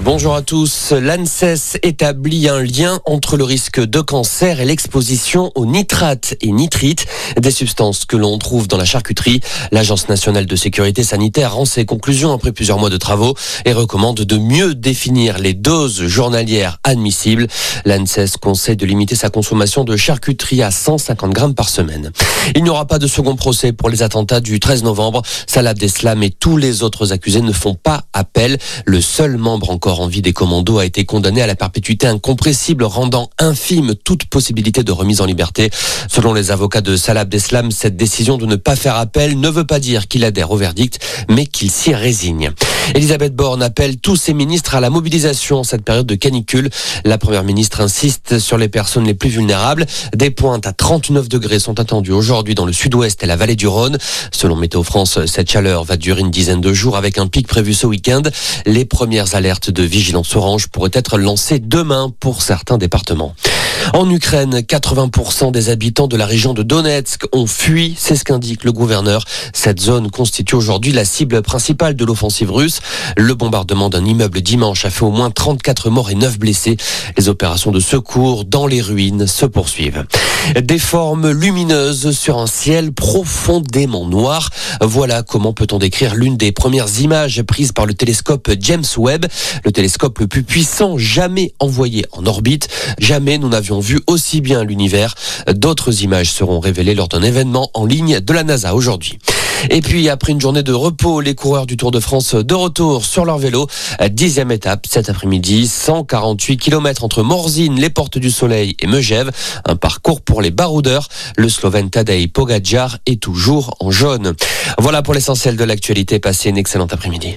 Bonjour à tous. L'ANSES établit un lien entre le risque de cancer et l'exposition aux nitrates et nitrites, des substances que l'on trouve dans la charcuterie. L'Agence nationale de sécurité sanitaire rend ses conclusions après plusieurs mois de travaux et recommande de mieux définir les doses journalières admissibles. L'ANSES conseille de limiter sa consommation de charcuterie à 150 grammes par semaine. Il n'y aura pas de second procès pour les attentats du 13 novembre. Salah Abdeslam et tous les autres accusés ne font pas appel. Le seul membre en encore en vie des commandos a été condamné à la perpétuité incompressible, rendant infime toute possibilité de remise en liberté. Selon les avocats de Salah Abdeslam, cette décision de ne pas faire appel ne veut pas dire qu'il adhère au verdict, mais qu'il s'y résigne. Elisabeth Borne appelle tous ses ministres à la mobilisation en cette période de canicule. La première ministre insiste sur les personnes les plus vulnérables. Des pointes à 39 degrés sont attendues aujourd'hui dans le sud-ouest et la vallée du Rhône. Selon Météo France, cette chaleur va durer une dizaine de jours avec un pic prévu ce week-end. Les premières alertes de vigilance orange pourraient être lancées demain pour certains départements. En Ukraine, 80% des habitants de la région de Donetsk ont fui, c'est ce qu'indique le gouverneur. Cette zone constitue aujourd'hui la cible principale de l'offensive russe. Le bombardement d'un immeuble dimanche a fait au moins 34 morts et 9 blessés. Les opérations de secours dans les ruines se poursuivent. Des formes lumineuses sur un ciel profondément noir. Voilà comment peut-on décrire l'une des premières images prises par le télescope James Webb, le télescope le plus puissant jamais envoyé en orbite. Jamais nous n'avions vu aussi bien l'univers. D'autres images seront révélées lors d'un événement en ligne de la NASA aujourd'hui. Et puis, après une journée de repos, les coureurs du Tour de France de retour sur leur vélo. Dixième étape cet après-midi, 148 km entre Morzine, les Portes du Soleil et Megève. Un parcours pour les baroudeurs. Le Slovène Tadej Pogacar est toujours en jaune. Voilà pour l'essentiel de l'actualité. Passez une excellente après-midi.